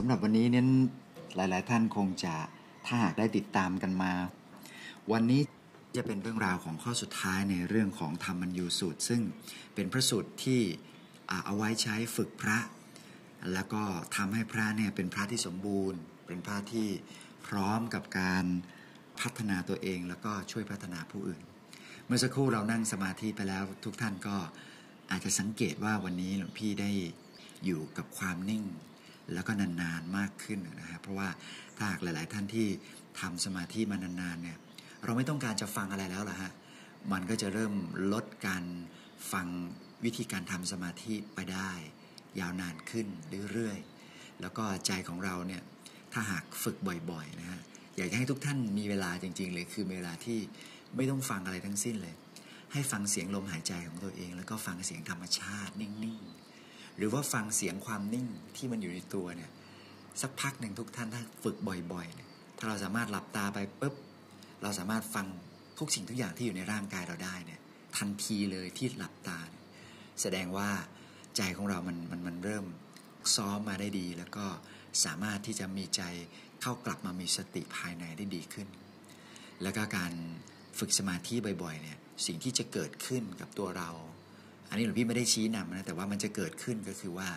สำหรับวันนี้เน้นหลาย ๆ ท่านคงจะถ้าหากได้ติดตามกันมา วันนี้จะเป็นเรื่องราวของข้อสุดท้ายในเรื่องของธรรมัญยูสูตร ซึ่งเป็นพระสูตรที่เอาไว้ใช้ฝึกพระ แล้วก็ทำให้พระเนี่ยเป็นพระที่สมบูรณ์ เป็นพระที่พร้อมกับการพัฒนาตัวเองแล้วก็ช่วยพัฒนาผู้อื่น เมื่อสักครู่เรานั่งสมาธิไปแล้วทุกท่านก็อาจจะสังเกตว่าวันนี้หลวงพี่ได้อยู่กับความนิ่ง แล้วก็นานๆมากขึ้นนะครับเพราะว่าถ้าหากหลาย ๆ ท่านที่ทำสมาธิมานานๆเนี่ยเราไม่ต้องการจะฟังอะไรแล้วล่ะฮะมันก็จะเริ่มลดการฟังวิธีการทำสมาธิไปได้ ยาวนานขึ้นเรื่อยๆแล้วก็ใจของเราเนี่ยถ้าหากฝึกบ่อยๆนะฮะอยากให้ทุกท่านมีเวลาจริง ๆ เลยคือเวลาที่ไม่ต้องฟังอะไรทั้งสิ้นเลย ให้ฟังเสียงลมหายใจของตัวเอง แล้วก็ฟังเสียงธรรมชาตินิ่งๆ หรือว่าฟังเสียงความนิ่งที่มันอยู่ในตัวเนี่ยสักพักหนึ่งทุกท่านถ้าฝึกบ่อยๆเนี่ยถ้าเราสามารถหลับตาไปปุ๊บเราสามารถฟังทุกสิ่งทุกอย่างที่อยู่ในร่างกายเราได้เนี่ยทันทีเลยที่หลับตา แสดงว่าใจของเรามันมันมันเริ่มซ้อมมาได้ดี แล้วก็สามารถที่จะมีใจเข้ากลับมามีสติภายในได้ดีขึ้น แล้วก็การฝึกสมาธิบ่อยๆเนี่ยสิ่งที่จะเกิดขึ้นกับตัวเรา อันนี้หลวงพี่ไม่ได้ชี้นำนะแต่ว่ามันจะเกิดขึ้นก็คือว่า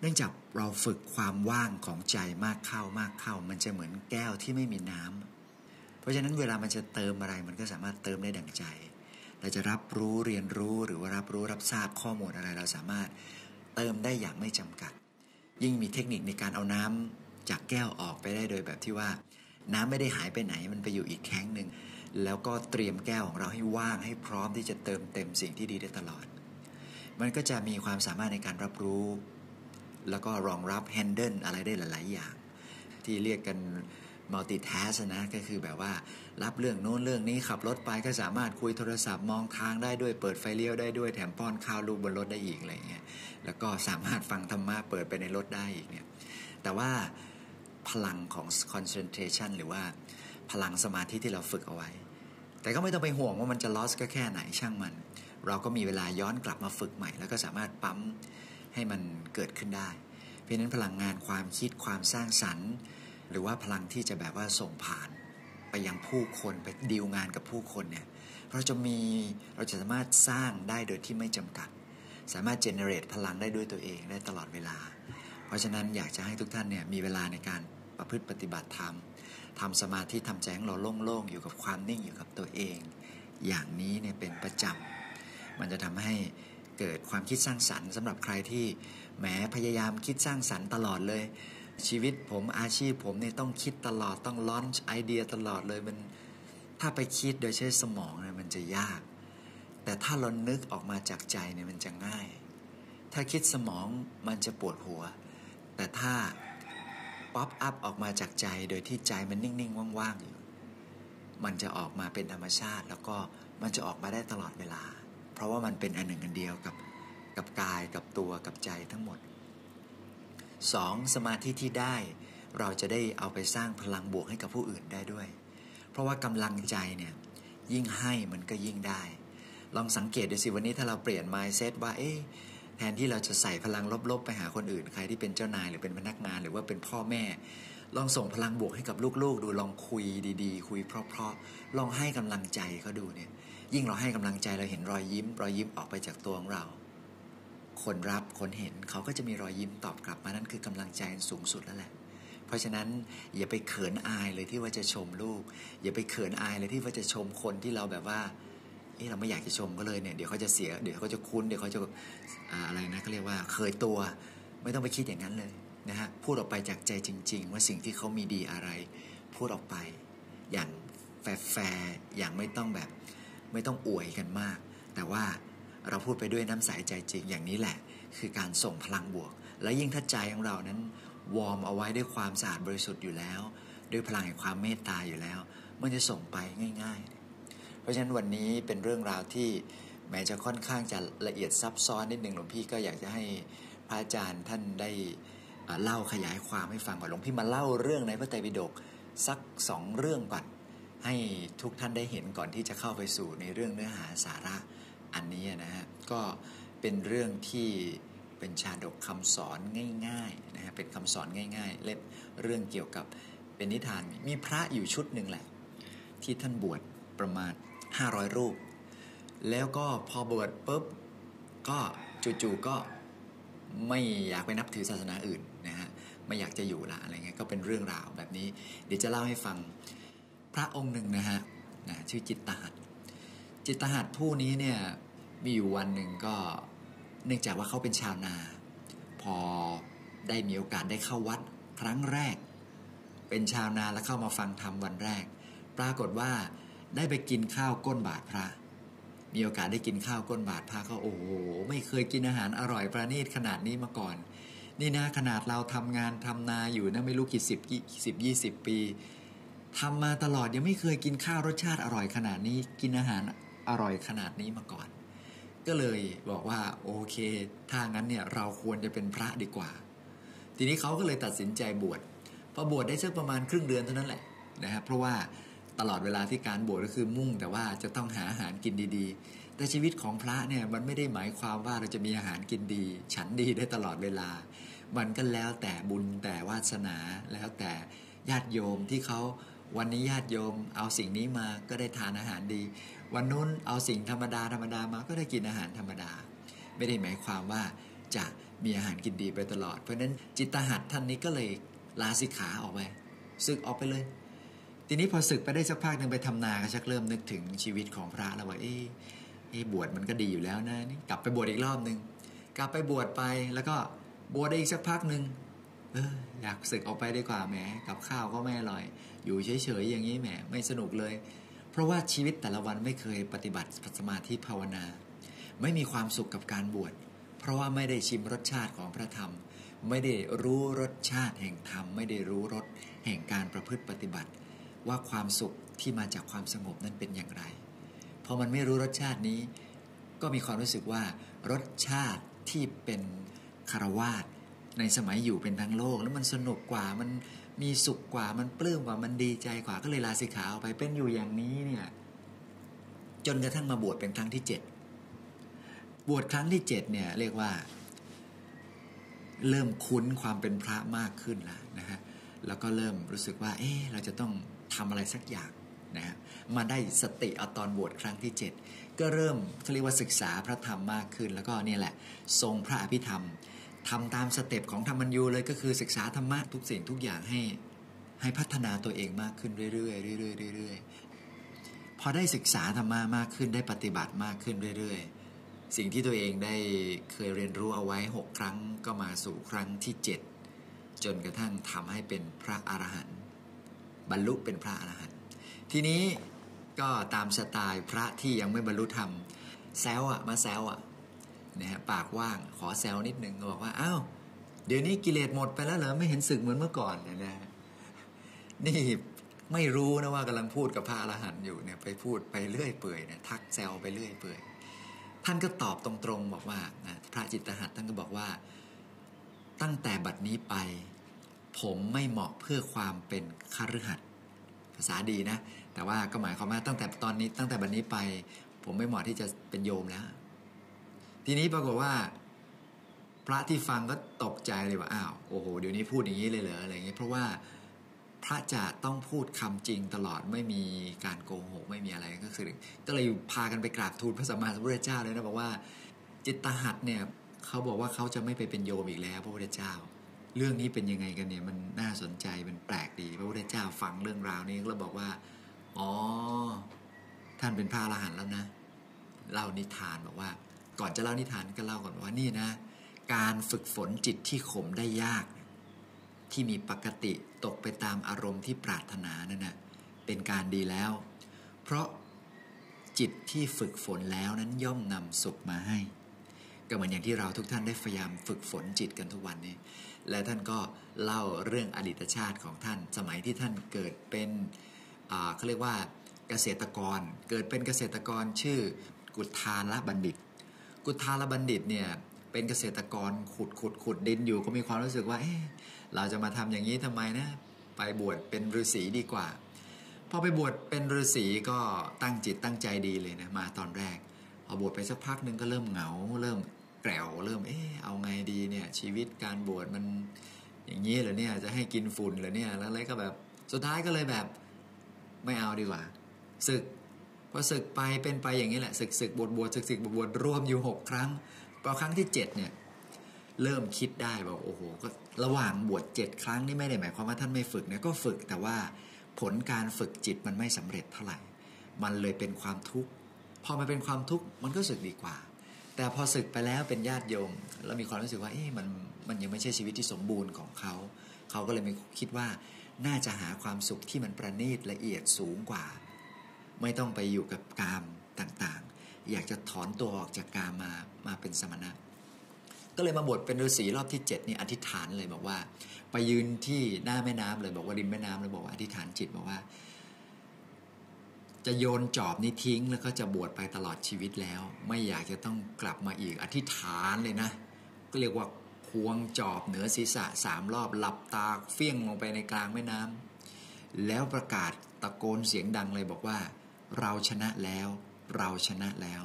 เนื่องจากเราฝึกความว่างของใจมากเข้ามากเข้า มันจะเหมือนแก้วที่ไม่มีน้ำเพราะฉะนั้นเวลามันจะเติมอะไรมันก็สามารถเติมได้ดั่งใจ เราจะรับรู้เรียนรู้หรือว่ารับรู้รับทราบข้อมูลอะไร เราสามารถเติมได้อย่างไม่จำกัด ยิ่งมีเทคนิคในการเอาน้ำจากแก้วออกไปได้โดยแบบที่ว่า น้ำไม่ได้หายไปไหนมันไปอยู่อีกแข้งหนึ่ง แล้วก็เตรียมแก้วของเราให้ว่างให้พร้อมที่จะเติมเต็มสิ่งที่ดีได้ตลอด มันก็จะมีความสามารถในการรับรู้ แล้วก็รองรับแฮนเดิลอะไรได้หลาย ๆ อย่าง ที่เรียกกันมัลติแทสนะก็คือแบบว่ารับเรื่องโน้นเรื่องนี้ขับรถไปก็สามารถคุยโทรศัพท์มองทางได้ด้วยเปิดไฟเลี้ยวได้ด้วยแถมป้อนข้าวลูกบนรถได้อีกอะไรเงี้ยแล้วก็สามารถฟังธรรมะเปิดไปในรถได้อีกเนี่ยแต่ว่าพลังของ concentration หรือว่าพลังสมาธิที่เราฝึกเอาไว้ แต่ก็ไม่ต้องไปห่วงว่ามันจะ loss ก็แค่ไหนช่างมัน เราก็มีเวลาย้อนกลับมาฝึกใหม่ แล้วก็สามารถปั๊มให้มันเกิดขึ้นได้ เพราะนั้นพลังงานความคิดความสร้างสรรค์ หรือว่าพลังที่จะแบบว่าส่งผ่านไปยังผู้คนไปดีลงานกับผู้คนเนี่ยเราจะมีเราจะสามารถสร้างได้โดยที่ไม่จำกัด สามารถเจเนเรตพลังได้ด้วยตัวเองได้ตลอดเวลา เพราะฉะนั้นอยากจะให้ทุกท่านเนี่ยมีเวลาในการ ประพฤติปฏิบัติธรรมทำสมาธิทำใจของเราโล่งๆอยู่กับความนิ่งอยู่กับตัวเอง อย่างนี้เนี่ยเป็นประจำมันจะทำให้เกิดความคิดสร้างสรรค์สำหรับใครที่แหมพยายามคิดสร้างสรรค์ตลอดเลย ชีวิตผมอาชีพผมเนี่ยต้องคิดตลอดต้องลอนช์ไอเดียตลอดเลยมันถ้าไปคิดโดยใช้สมองเนี่ยมันจะยาก แต่ถ้าเรานึกออกมาจากใจเนี่ยมันจะง่าย ถ้าคิดสมองมันจะปวดหัว แต่ถ้า ป๊อปอัพออกมาจากใจ โดยที่ใจมันนิ่งๆ ว่างๆอยู่ มันจะออกมาเป็นธรรมชาติ แล้วก็มันจะออกมาได้ตลอดเวลา เพราะว่ามันเป็นอันหนึ่งอันเดียวกับกับกายกับตัวกับใจทั้งหมด 2. สมาธิที่ได้เราจะได้เอาไปสร้างพลังบวกให้กับผู้อื่นได้ด้วย เพราะว่ากำลังใจเนี่ยยิ่งให้มันก็ยิ่งได้ ลองสังเกตดูสิวันนี้ถ้าเราเปลี่ยน mindset ว่าเอ๊ะ แทนที่เราจะใส่พลังลบๆ ไปหาคนอื่น ใครที่เป็นเจ้านายหรือเป็นพนักงานหรือว่าเป็นพ่อแม่ ลองส่งพลังบวกให้กับลูกๆ ดูลองคุยดีๆ คุยเพราะๆลองให้กำลังใจเขาดูเนี่ย ยิ่งเราให้กำลังใจเราเห็นรอยยิ้ม รอยยิ้มออกไปจากตัวของเรา คนรับคนเห็นเขาก็จะมีรอยยิ้มตอบกลับมานั่นคือกำลังใจสูงสุดแล้วแหละเพราะฉะนั้นอย่าไปเขินอายเลยที่ว่าจะชมลูก อย่าไปเขินอายเลยที่ว่าจะชมคนที่เราแบบว่า เออเราไม่อยากจะชมก็เลยเนี่ยเดี๋ยวเขาจะเสียเดี๋ยวเขาจะคุ้นเดี๋ยวเขาจะอะไรนะเขาเรียกว่าเคยตัว ไม่ต้องไปคิดอย่างนั้นเลยนะฮะพูดออกไปจากใจจริง ๆ ว่าสิ่งที่เขามีดีอะไร พูดออกไปอย่างแฟร์อย่างไม่ต้องแบบไม่ต้องอวยกันมาก แต่ว่าเราพูดไปด้วยน้ำใสใจจริงอย่างนี้แหละ คือการส่งพลังบวก และยิ่งถ้าใจของเรานั้นวอร์มเอาไว้ด้วยความสะอาดบริสุทธิ์อยู่แล้ว ด้วยพลังแห่งความเมตตาอยู่แล้ว มันจะส่งไปง่าย ๆ ราะฉะนั้นวันนี้เป็นเรื่องราวที่แม้จะค่อนข้างจะละเอียดซับซ้อนนิดหนึ่งหลวงพี่ก็อยากจะให้พระอาจารย์ท่านได้เล่าขยายความให้ฟังก่อนหลวงพี่มาเล่าเรื่องในพระไตรปิฎกสักสองเรื่องก่อนให้ทุกท่านได้เห็นก่อนที่จะเข้าไปสู่ในเรื่องเนื้อหาสาระอันนี้นะฮะก็เป็นเรื่องที่เป็นชาดกคำสอนง่ายๆนะฮะเป็นคำสอนง่าย ๆ เล่มเรื่องเกี่ยวกับเป็นนิทานมีพระอยู่ชุดหนึ่งแหละ ที่ท่านบวชประมาณ 500 รูป แล้วก็พอบวชปุ๊บก็จู่ๆก็ไม่อยากไปนับถือศาสนาอื่นนะฮะไม่อยากจะอยู่ละอะไรเงี้ยก็เป็นเรื่องราวแบบนี้ เดี๋ยวจะเล่าให้ฟังพระองค์หนึ่งนะฮะนะชื่อจิตตหัตจิตตหัตผู้นี้เนี่ยมีอยู่วันหนึ่งก็เนื่องจากว่าเขาเป็นชาวนา พอได้มีโอกาสได้เข้าวัดครั้งแรก เป็นชาวนาแล้วเข้ามาฟังธรรมวันแรก ปรากฏว่า ได้ไปกินข้าวก้นบาทพระ มีโอกาสได้กินข้าวก้นบาทพระก็โอ้โหไม่เคยกินอาหารอร่อยประณีตขนาดนี้มาก่อน นี่นะขนาดเราทำงานทำนาอยู่นะไม่รู้กี่สิบสิบยี่สิบปีทำมาตลอดยังไม่เคยกินข้าวรสชาติอร่อยขนาดนี้ กินอาหารอร่อยขนาดนี้มาก่อน ก็เลยบอกว่าโอเค ถ้างั้นเนี่ยเราควรจะเป็นพระดีกว่า ทีนี้เขาก็เลยตัดสินใจบวชพอบวชได้สักประมาณครึ่งเดือนเท่านั้นแหละนะครับเพราะว่า ตลอดเวลาที่การบวชก็คือมุ่งแต่ว่าจะต้องหาอาหารกินดีๆ แต่ชีวิตของพระเนี่ยมันไม่ได้หมายความว่าเราจะมีอาหารกินดี ฉันดีได้ตลอดเวลา มันก็แล้วแต่บุญแต่วาสนาแล้วแต่ญาติโยมที่เขาวันนี้ญาติโยมเอาสิ่งนี้มาก็ได้ทานอาหารดี วันนู้นเอาสิ่งธรรมดาธรรมดามาก็ได้กินอาหารธรรมดา ไม่ได้หมายความว่าจะมีอาหารกินดีไปตลอด เพราะฉะนั้นจิตตหัดท่านนี้ก็เลยลาสิกขาออกไป ซึกออกไปเลย ทีนี้พอศึกไปได้สักพักหนึ่งไปทำนาก็ชักเริ่มนึกถึงชีวิตของพระแล้วว่าเอ๊ะบวชมันก็ดีอยู่แล้วนะนี่กลับไปบวชอีกรอบหนึ่งกลับไปบวชไปแล้วก็บวชได้อีกสักพักหนึ่งเอออยากศึกออกไปดีกว่าแหมกับข้าวก็ไม่อร่อย อยู่เฉยๆอย่างนี้แหมไม่สนุกเลย เพราะว่าชีวิตแต่ละวันไม่เคยปฏิบัติสมาธิภาวนา ไม่มีความสุขกับการบวชเพราะว่าไม่ได้ชิมรสชาติของพระธรรม ไม่ได้รู้รสชาติแห่งธรรม ไม่ได้รู้รสแห่งการประพฤติปฏิบัติ ว่าความสุขที่มาจากความสงบนั้นเป็นอย่างไร พอมันไม่รู้รสชาตินี้ ก็มีความรู้สึกว่ารสชาติที่เป็นคารวาสในสมัยอยู่เป็นทั้งโลก แล้วมันสนุกกว่ามันมีสุขกว่ามันปลื้มกว่ามันดีใจกว่าก็เลยลาสิกขาออกไปเป็นอยู่อย่างนี้เนี่ยจนกระทั่งมาบวชเป็นครั้งที่เจ็ดบวชครั้งที่เจ็ดเนี่ยเรียกว่า เริ่มคุ้นความเป็นพระมากขึ้นแล้วนะฮะแล้วก็เริ่มรู้สึกว่า เออเราจะต้อง ทำอะไรสักอย่างนะฮะมาได้สติเอาตอนบวชครั้งที่เจ็ดก็เริ่มเขาเรียกว่าศึกษาพระธรรมมากขึ้น แล้วก็นี่แหละ ทรงพระอภิธรรมทำตามสเต็ปของธรรมัญยูเลยก็คือศึกษาธรรมะทุกสิ่งทุกอย่างให้ให้พัฒนาตัวเองมากขึ้นเรื่อยๆเรื่อยๆเรื่อยๆพอได้ศึกษาธรรมะมากขึ้นได้ปฏิบัติมากขึ้นเรื่อยๆ สิ่งที่ตัวเองได้เคยเรียนรู้เอาไว้หกครั้งก็มาสู่ครั้งที่เจ็ดจนกระทั่งทำให้เป็นพระอรหันต์ บรรลุเป็นพระอรหันต์ทีนี้ก็ตามสไตล์พระที่ยังไม่บรรลุธรรมแซวอะมาแซวอะนะฮะปากว่างขอแซวนิดนึงบอกว่าอ้าวเดี๋ยวนี้กิเลสหมดไปแล้วเหรอไม่เห็นสึกเหมือนเมื่อก่อนเลยนะนี่ไม่รู้นะว่ากำลังพูดกับพระอรหันต์อยู่เนี่ยไปพูดไปเรื่อยเปื่อยเนี่ยทักแซวไปเรื่อยเปื่อยท่านก็ตอบตรงๆบอกว่านะพระจิตตหัตท่านก็บอกว่า ตั้งแต่บัดนี้ไป ผมไม่เหมาะเพื่อความเป็นคฤหัสถ์ภาษาดีนะ แต่ว่าก็หมายความว่าตั้งแต่ตอนนี้ตั้งแต่บัดนี้ไป ผมไม่เหมาะที่จะเป็นโยมแล้ว ทีนี้ปรากฏว่า พระที่ฟังก็ตกใจเลยว่าอ้าวโอ้โหเดี๋ยวนี้พูดอย่างนี้เลยเหรออะไรเงี้ยเพราะว่าพระจะต้องพูดคำจริงตลอดไม่มีการโกหกไม่มีอะไรก็คือก็เลยพากันไปกราบทูลพระสัมมาสัมพุทธเจ้าเลยนะบอกว่า จิตตหัตเนี่ยเขาบอกว่าเขาจะไม่ไปเป็นโยมอีกแล้วพระพุทธเจ้า เรื่องนี้เป็นยังไงกันเนี่ยมันน่าสนใจมันแปลกดี พระพุทธเจ้าฟังเรื่องราวนี้แล้วบอกว่า อ๋อ ท่านเป็นพระอรหันต์แล้วนะเล่านิทานบอกว่า ก่อนจะเล่านิทานก็เล่าก่อนว่านี่นะ การฝึกฝนจิตที่ข่มได้ยาก ที่มีปกติตกไปตามอารมณ์ที่ปรารถนานั่นนะเป็นการดีแล้ว เพราะจิตที่ฝึกฝนแล้วนั้นย่อมนำสุขมาให้ ก็เหมือนอย่างที่เราทุกท่านได้พยายามฝึกฝนจิตกันทุกวันนี้ และท่านก็เล่าเรื่องอดีตชาติของท่าน สมัยที่ท่านเกิดเป็นเขาเรียกว่าเกษตรกร เกิดเป็นเกษตรกรชื่อกุฏาละบัณฑิต กุฏาละบัณฑิตเนี่ยเป็นเกษตรกรขุดขุดขุดดินอยู่ก็มีความรู้สึกว่าเอ๊ะเราจะมาทำอย่างนี้ทำไมนะ ไปบวชเป็นฤาษีดีกว่า พอไปบวชเป็นฤาษีก็ตั้งจิตตั้งใจดีเลยนะมาตอนแรกพอบวชไปสักพักหนึ่งก็เริ่มเหงา เริ่ม แกลวเริ่มเอ๊ะเอาไงดีเนี่ย ชีวิตการบวชมันอย่างนี้เหรอเนี่ยจะให้กินฝุ่นเหรอเนี่ยแล้วอะไรก็แบบสุดท้ายก็เลยแบบไม่เอาดีกว่าศึกพอศึกไปเป็นไปอย่างนี้แหละศึกศึกบวชบวชศึกศึกบวชบวชรวมอยู่หกครั้งพอครั้งที่เจ็ดเนี่ยเริ่มคิดได้บอกโอ้โหก็ระหว่างบวชเจ็ดครั้งนี่ไม่ได้หมายความว่าท่านไม่ฝึกนะก็ฝึกแต่ว่าผลการฝึกจิตมันไม่สำเร็จเท่าไหร่ มันเลยเป็นความทุกข์พอมาเป็นความทุกข์มันก็สึกดีกว่า แต่พอศึกไปแล้วเป็นญาติโยม แล้วมีความรู้สึกว่าเอ๊ะมันมันยังไม่ใช่ชีวิตที่สมบูรณ์ของเขา เขาก็เลยมีคิดว่าน่าจะหาความสุขที่มันประณีตละเอียดสูงกว่า ไม่ต้องไปอยู่กับกามต่างๆ อยากจะถอนตัวออกจากกามมามาเป็นสมณะ ก็เลยมาบวชเป็นฤาษีรอบที่7นี่อธิษฐานเลยบอกว่า ไปยืนที่หน้าแม่น้ำเลยบอกว่าริมแม่น้ำเลยบอกว่าอธิษฐานจิตบอกว่า จะโยนจอบนี้ทิ้งแล้วก็จะบวชไปตลอดชีวิตแล้ว ไม่อยากจะต้องกลับมาอีกอธิษฐานเลยนะก็เรียกว่าควงจอบเหนือศีรษะสามรอบหลับตาเฟี้ยงลงไปในกลางแม่น้ำแล้วประกาศตะโกนเสียงดังเลยบอกว่า เราชนะแล้ว เราชนะแล้ว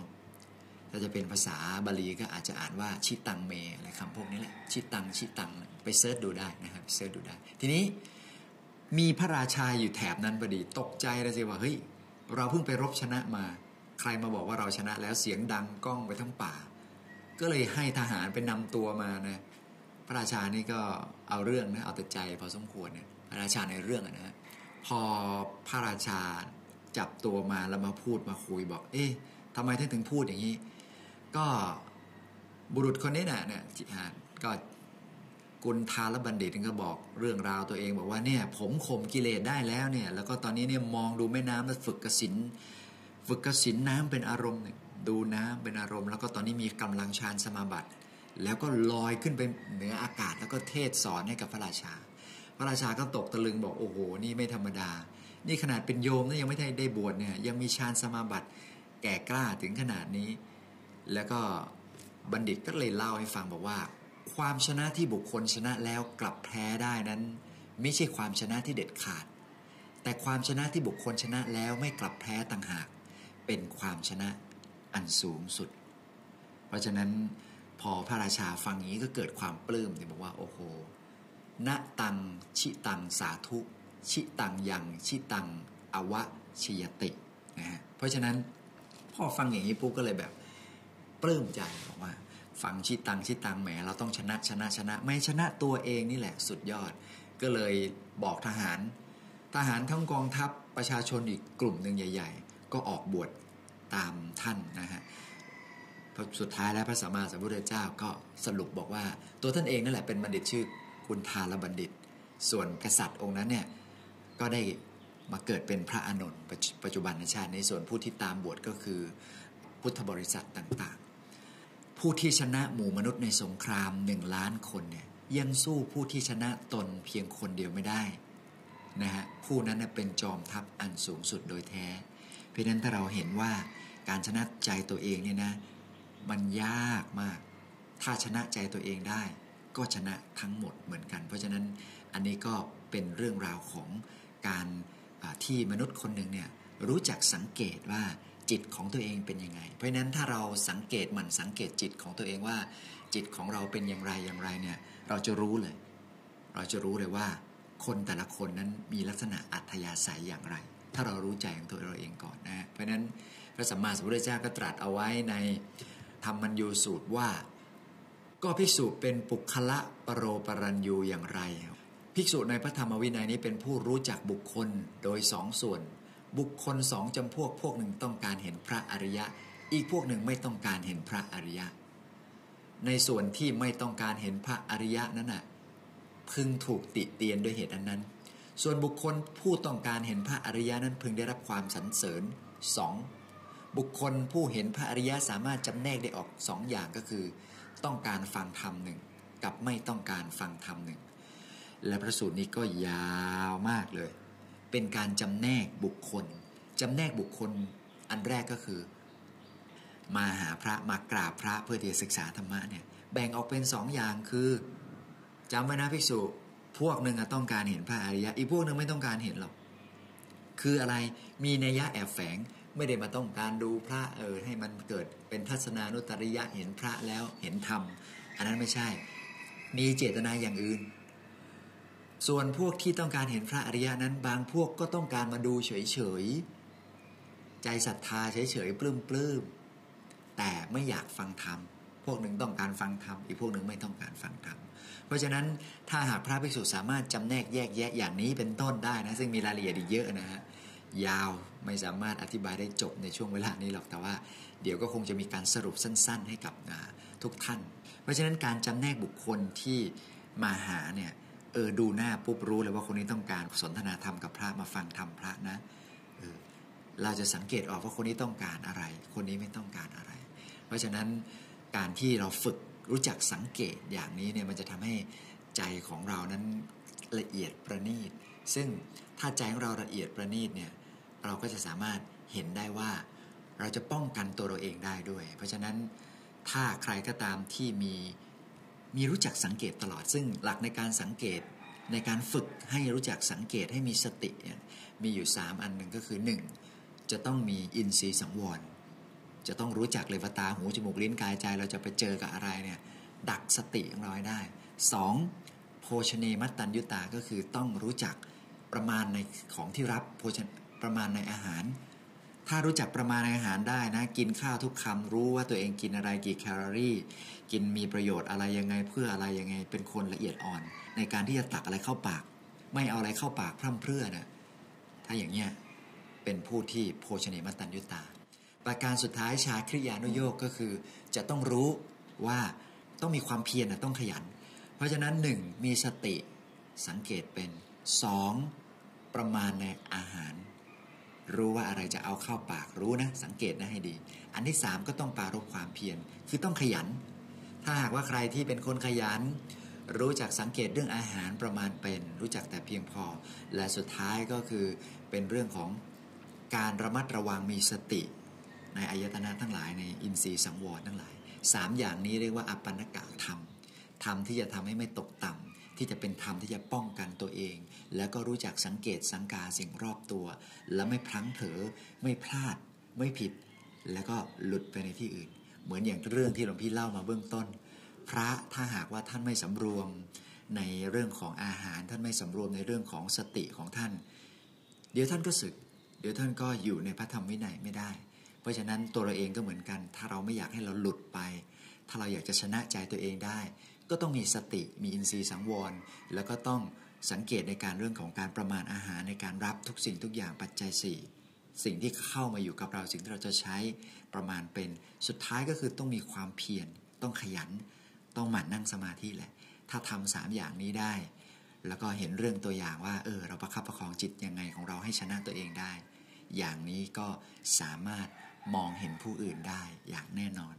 ถ้าจะเป็นภาษาบาลีก็อาจจะอ่านว่าชิตังเมอะไรคำพวกนี้แหละชิตังชิตังไป search ดูได้นะครับ search ดูได้ ทีนี้มีพระราชาอยู่แถบนั้นพอดีตกใจเลยสิว่าเฮ้ย เราเพิ่งไปรบชนะมา ใครมาบอกว่าเราชนะแล้วเสียงดังก้องไปทั้งป่า ก็เลยให้ทหารไปนำตัวมานะพระราชานี่ก็เอาเรื่องนะเอาแต่ใจพอสมควรเนี่ยพระราชาในเรื่องนะฮะพอพระราชาจับตัวมาแล้วมาพูดมาคุยบอก เอ๊ะทำไมท่านถึงพูดอย่างนี้ ก็บุรุษคนนี้น่ะเนี่ยก็ กุลทาลบัณฑิตก็บอกเรื่องราวตัวเองบอกว่าเนี่ยผมข่มกิเลสได้แล้วเนี่ย แล้วก็ตอนนี้เนี่ยมองดูแม่น้ำแล้วฝึกกสินฝึกกสินน้ำเป็นอารมณ์เนี่ยดูน้ำเป็นอารมณ์ แล้วก็ตอนนี้มีกำลังฌานสมาบัติ แล้วก็ลอยขึ้นไปเหนืออากาศแล้วก็เทศสอนให้กับพระราชา พระราชาก็ตกตะลึงบอกโอ้โหนี่ไม่ธรรมดา นี่ขนาดเป็นโยมนะยังไม่ได้ได้บวชเนี่ยยังมีฌานสมาบัติแก่กล้าถึงขนาดนี้ แล้วก็บัณฑิตก็เลยเล่าให้ฟังบอกว่า ความชนะที่บุคคลชนะแล้วกลับแพ้ได้นั้น ไม่ใช่ความชนะที่เด็ดขาด แต่ความชนะที่บุคคลชนะแล้วไม่กลับแพ้ต่างหาก เป็นความชนะอันสูงสุด เพราะฉะนั้นพอพระราชาฟังนี้ก็เกิดความปลื้มที่บอกว่าโอ้โหณตังชิตังสาธุ ชิตังยังชิตังอวะชิยตินะฮะเพราะฉะนั้นพอฟังอย่างนี้ปุ๊บก็เลยแบบปลื้มใจบอกว่า ฟังชิดตังชิดตังแหมเราต้องชนะชนะชนะ ไม่ชนะตัวเองนี่แหละสุดยอด ก็เลยบอกทหาร ทหารทั้งกองทัพประชาชนอีกกลุ่มหนึ่งใหญ่ ๆ ก็ออกบวชตามท่านนะฮะสุดท้ายแล้วพระสัมมาสัมพุทธเจ้าก็สรุปบอกว่า ตัวท่านเองนั่นแหละเป็นบัณฑิตชื่อกุณทาลบัณฑิต ส่วนกษัตริย์องค์นั้นเนี่ยก็ได้มาเกิดเป็นพระอานนท์ปัจจุบันในชาติในส่วนผู้ที่ตามบวชก็คือพุทธบริษัทต่างๆ ผู้ที่ชนะหมู่มนุษย์ในสงครามหนึ่งล้านคนเนี่ยยังสู้ผู้ที่ชนะตนเพียงคนเดียวไม่ได้นะฮะผู้นั้นเป็นจอมทัพอันสูงสุดโดยแท้ เพราะนั้นถ้าเราเห็นว่าการชนะใจตัวเองเนี่ยนะมันยากมาก ถ้าชนะใจตัวเองได้ ก็ชนะทั้งหมดเหมือนกัน เพราะฉะนั้นอันนี้ก็เป็นเรื่องราวของการที่มนุษย์คนหนึ่งเนี่ยรู้จักสังเกตว่า จิตของตัวเองเป็นยังไง เพราะฉะนั้นถ้าเราสังเกตมันสังเกตจิตของตัวเองว่า จิตของเราเป็นอย่างไรอย่างไรเนี่ยเราจะรู้เลย เราจะรู้เลยว่า คนแต่ละคนนั้นมีลักษณะอัธยาศัยอย่างไร ถ้าเรารู้ใจของตัวเราเองก่อนนะเพราะนั้นพระสัมมาสัมพุทธเจ้าก็ตรัสเอาไว้ในธรรมัญยูสูตรว่า ก็ภิกษุเป็นปุคละปรโรปรัญยูอย่างไร ภิกษุในพระธรรมวินัยนี้เป็นผู้รู้จักบุคคลโดยสองส่วน บุคคลสองจำพวกพวกหนึ่งต้องการเห็นพระอริยะ อีกพวกหนึ่งไม่ต้องการเห็นพระอริยะ ในส่วนที่ไม่ต้องการเห็นพระอริยะนั้นน่ะพึงถูกติเตียนด้วยเหตุอันนั้น ส่วนบุคคลผู้ต้องการเห็นพระอริยะนั้นพึงได้รับความสรรเสริญสองบุคคลผู้เห็นพระอริยะสามารถจำแนกได้ออกสองอย่างก็คือ ต้องการฟังธรรมหนึ่งกับไม่ต้องการฟังธรรมหนึ่งและพระสูตรนี้ก็ยาวมากเลย เป็นการจำแนกบุคคลจำแนกบุคคลอันแรกก็คือ มาหาพระมากราบพระเพื่อที่จะศึกษาธรรมะเนี่ยแบ่งออกเป็นสองอย่างคือจำไว้นะภิกษุพวกหนึ่งต้องการเห็นพระอริยะ อีกพวกหนึ่งไม่ต้องการเห็นหรอกคืออะไรมีนัยยะแอบแฝงไม่ได้มาต้องการดูพระเออให้มันเกิดเป็นทัศนานุตริยะเห็นพระแล้วเห็นธรรม อันนั้นไม่ใช่ มีเจตนาอย่างอื่น ส่วนพวกที่ต้องการเห็นพระอริยะนั้น บางพวกก็ต้องการมาดูเฉยๆ ใจศรัทธาเฉยๆปลื้มๆ แต่ไม่อยากฟังธรรม พวกหนึ่งต้องการฟังธรรม อีกพวกหนึ่งไม่ต้องการฟังธรรม เพราะฉะนั้นถ้าหากพระภิกษุสามารถจำแนกแยกแยะอย่างนี้เป็นต้นได้นะ ซึ่งมีรายละเอียดอีกเยอะนะฮะ ยาวไม่สามารถอธิบายได้จบในช่วงเวลานี้หรอก แต่ว่าเดี๋ยวก็คงจะมีการสรุปสั้น ๆ ให้กับทุกท่าน เพราะฉะนั้นการจำแนกบุคคลที่มาหาเนี่ย เออดูหน้าปุ๊บรู้เลยว่าคนนี้ต้องการสนทนาธรรมกับพระมาฟังธรรมพระนะเออเราจะสังเกตออกว่าคนนี้ต้องการอะไร คนนี้ไม่ต้องการอะไร เพราะฉะนั้นการที่เราฝึกรู้จักสังเกตอย่างนี้เนี่ยมันจะทำให้ใจของเรานั้นละเอียดประณีต ซึ่งถ้าใจของเราละเอียดประณีตเนี่ยเราก็จะสามารถเห็นได้ว่า เราจะป้องกันตัวเราเองได้ด้วย เพราะฉะนั้นถ้าใครก็ตามที่มี มีรู้จักสังเกตตลอด ซึ่งหลักในการสังเกตในการฝึกให้รู้จักสังเกตให้มีสติมีอยู่ 3 อันหนึ่งก็คือ 1. จะต้องมีอินทรีย์สังวร จะต้องรู้จักเลยว่าตาหูจมูกลิ้นกายใจ เราจะไปเจอกับอะไรเนี่ยดักสติของเราได้ 2. โภชเนมัตตัญยุตาก็คือต้องรู้จักประมาณในของที่รับโภชประมาณในอาหาร ถ้ารู้จักประมาณในอาหารได้นะ กินข้าวทุกคำรู้ว่าตัวเองกินอะไรกี่แคลอรี่ กินมีประโยชน์อะไรยังไงเพื่ออะไรยังไง เป็นคนละเอียดอ่อน ในการที่จะตักอะไรเข้าปาก ไม่เอาอะไรเข้าปากพร่ำเพรื่อนะถ้าอย่างเนี้ยเป็นผู้ที่โภชเนมัตตัญยุตา ประการสุดท้ายชาคริยานุโยกก็คือ จะต้องรู้ว่าต้องมีความเพียรนะต้องขยัน เพราะฉะนั้นหนึ่งมีสติสังเกตเป็นสองประมาณในอาหาร รู้ว่าอะไรจะเอาเข้าปากรู้นะ สังเกตนะให้ดี อันที่สามก็ต้องปารบความเพียรคือต้องขยัน ถ้าหากว่าใครที่เป็นคนขยัน รู้จักสังเกตเรื่องอาหารประมาณเป็น รู้จักแต่เพียงพอ และสุดท้ายก็คือเป็นเรื่องของการระมัดระวังมีสติ ในอายตนะทั้งหลายในอินทรีย์สังวรทั้งหลายสามอย่างนี้เรียกว่าอัปปนกะธรรมธรรมที่จะทำให้ไม่ตกต่ำ ที่จะเป็นธรรมที่จะป้องกันตัวเอง แล้วก็รู้จักสังเกตสังกาสิ่งรอบตัว แล้วไม่พลั้งเผลอไม่พลาด ไม่ผิด แล้วก็หลุดไปในที่อื่น เหมือนอย่างเรื่องที่หลวงพี่เล่ามาเบื้องต้น พระถ้าหากว่าท่านไม่สำรวมในเรื่องของอาหารท่านไม่สำรวมในเรื่องของสติของท่าน เดี๋ยวท่านก็สึก เดี๋ยวท่านก็อยู่ในพระธรรมวินัยไม่ได้ เพราะฉะนั้นตัวเราเองก็เหมือนกัน ถ้าเราไม่อยากให้เราหลุดไป ถ้าเราอยากจะชนะใจตัวเองได้ ก็ต้องมีสติมีอินทรีย์สังวร แล้วก็ต้องสังเกตในการเรื่องของการประมาณอาหารในการรับทุกสิ่งทุกอย่างปัจจัย 4 สิ่งที่เข้ามาอยู่กับเราสิ่งที่เราจะใช้ประมาณเป็นสุดท้ายก็คือต้องมีความเพียรต้องขยัน ต้องหมั่นนั่งสมาธิแหละ ถ้าทำสามอย่างนี้ได้ แล้วก็เห็นเรื่องตัวอย่างว่าเออเราประคับประคองจิตยังไงของเราให้ชนะตัวเองได้ อย่างนี้ก็สามารถมองเห็นผู้อื่นได้อย่างแน่นอน